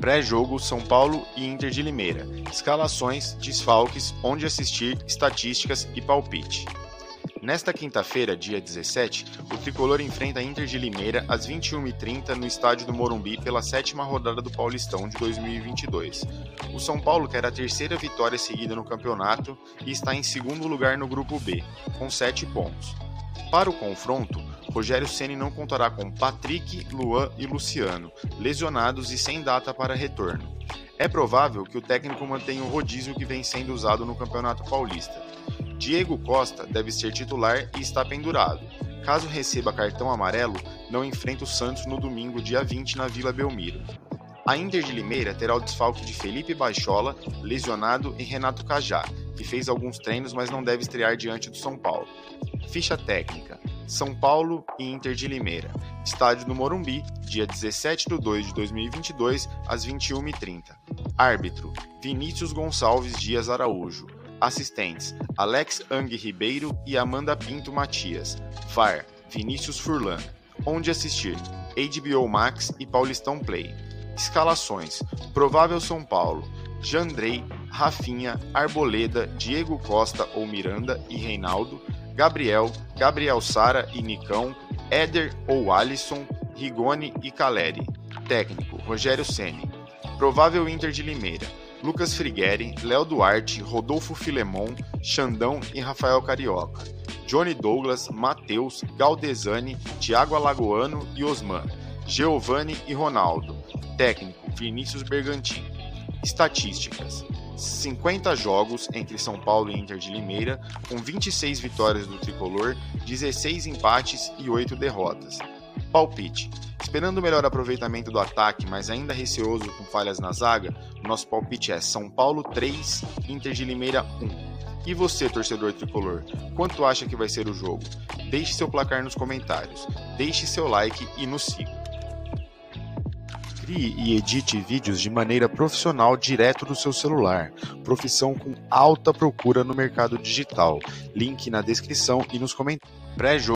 Pré-jogo São Paulo e Inter de Limeira. Escalações, desfalques, onde assistir, estatísticas e palpite. Nesta quinta-feira, dia 17, o tricolor enfrenta a Inter de Limeira às 21h30 no estádio do Morumbi pela sétima rodada do Paulistão de 2022. O São Paulo quer a terceira vitória seguida no campeonato e está em segundo lugar no grupo B, com sete pontos. Para o confronto, Rogério Ceni não contará com Patrick, Luan e Luciano, lesionados e sem data para retorno. É provável que o técnico mantenha o rodízio que vem sendo usado no Campeonato Paulista. Diego Costa deve ser titular e está pendurado. Caso receba cartão amarelo, não enfrenta o Santos no domingo, dia 20, na Vila Belmiro. A Inter de Limeira terá o desfalque de Felipe Baixola, lesionado, e Renato Cajá, que fez alguns treinos, mas não deve estrear diante do São Paulo. Ficha técnica: São Paulo e Inter de Limeira. Estádio do Morumbi, dia 17 de 2 de 2022, às 21h30. Árbitro: Vinícius Gonçalves Dias Araújo. Assistentes: Alex Ang Ribeiro e Amanda Pinto Matias. VAR: Vinícius Furlan. Onde assistir? HBO Max e Paulistão Play. Escalações: Provável São Paulo. Jandrei, Rafinha, Arboleda, Diego Costa ou Miranda e Reinaldo, Gabriel, Gabriel Sara e Nicão, Éder ou Alisson, Rigoni e Caleri. Técnico: Rogério Ceni. Provável Inter de Limeira. Lucas Frigueri, Léo Duarte, Rodolfo Filemon, Xandão e Rafael Carioca. Johnny Douglas, Matheus, Galdesani, Thiago Alagoano e Osman. Giovanni e Ronaldo. Técnico: Vinícius Bergantin. Estatísticas: 50 jogos entre São Paulo e Inter de Limeira, com 26 vitórias do tricolor, 16 empates e 8 derrotas. Palpite: Esperando o melhor aproveitamento do ataque, mas ainda receoso com falhas na zaga, nosso palpite é São Paulo 3, Inter de Limeira 1. E você, torcedor tricolor, quanto acha que vai ser o jogo? Deixe seu placar nos comentários, deixe seu like e nos siga. Crie e edite vídeos de maneira profissional direto do seu celular. Profissão com alta procura no mercado digital. Link na descrição e nos comentários. Pré-jogo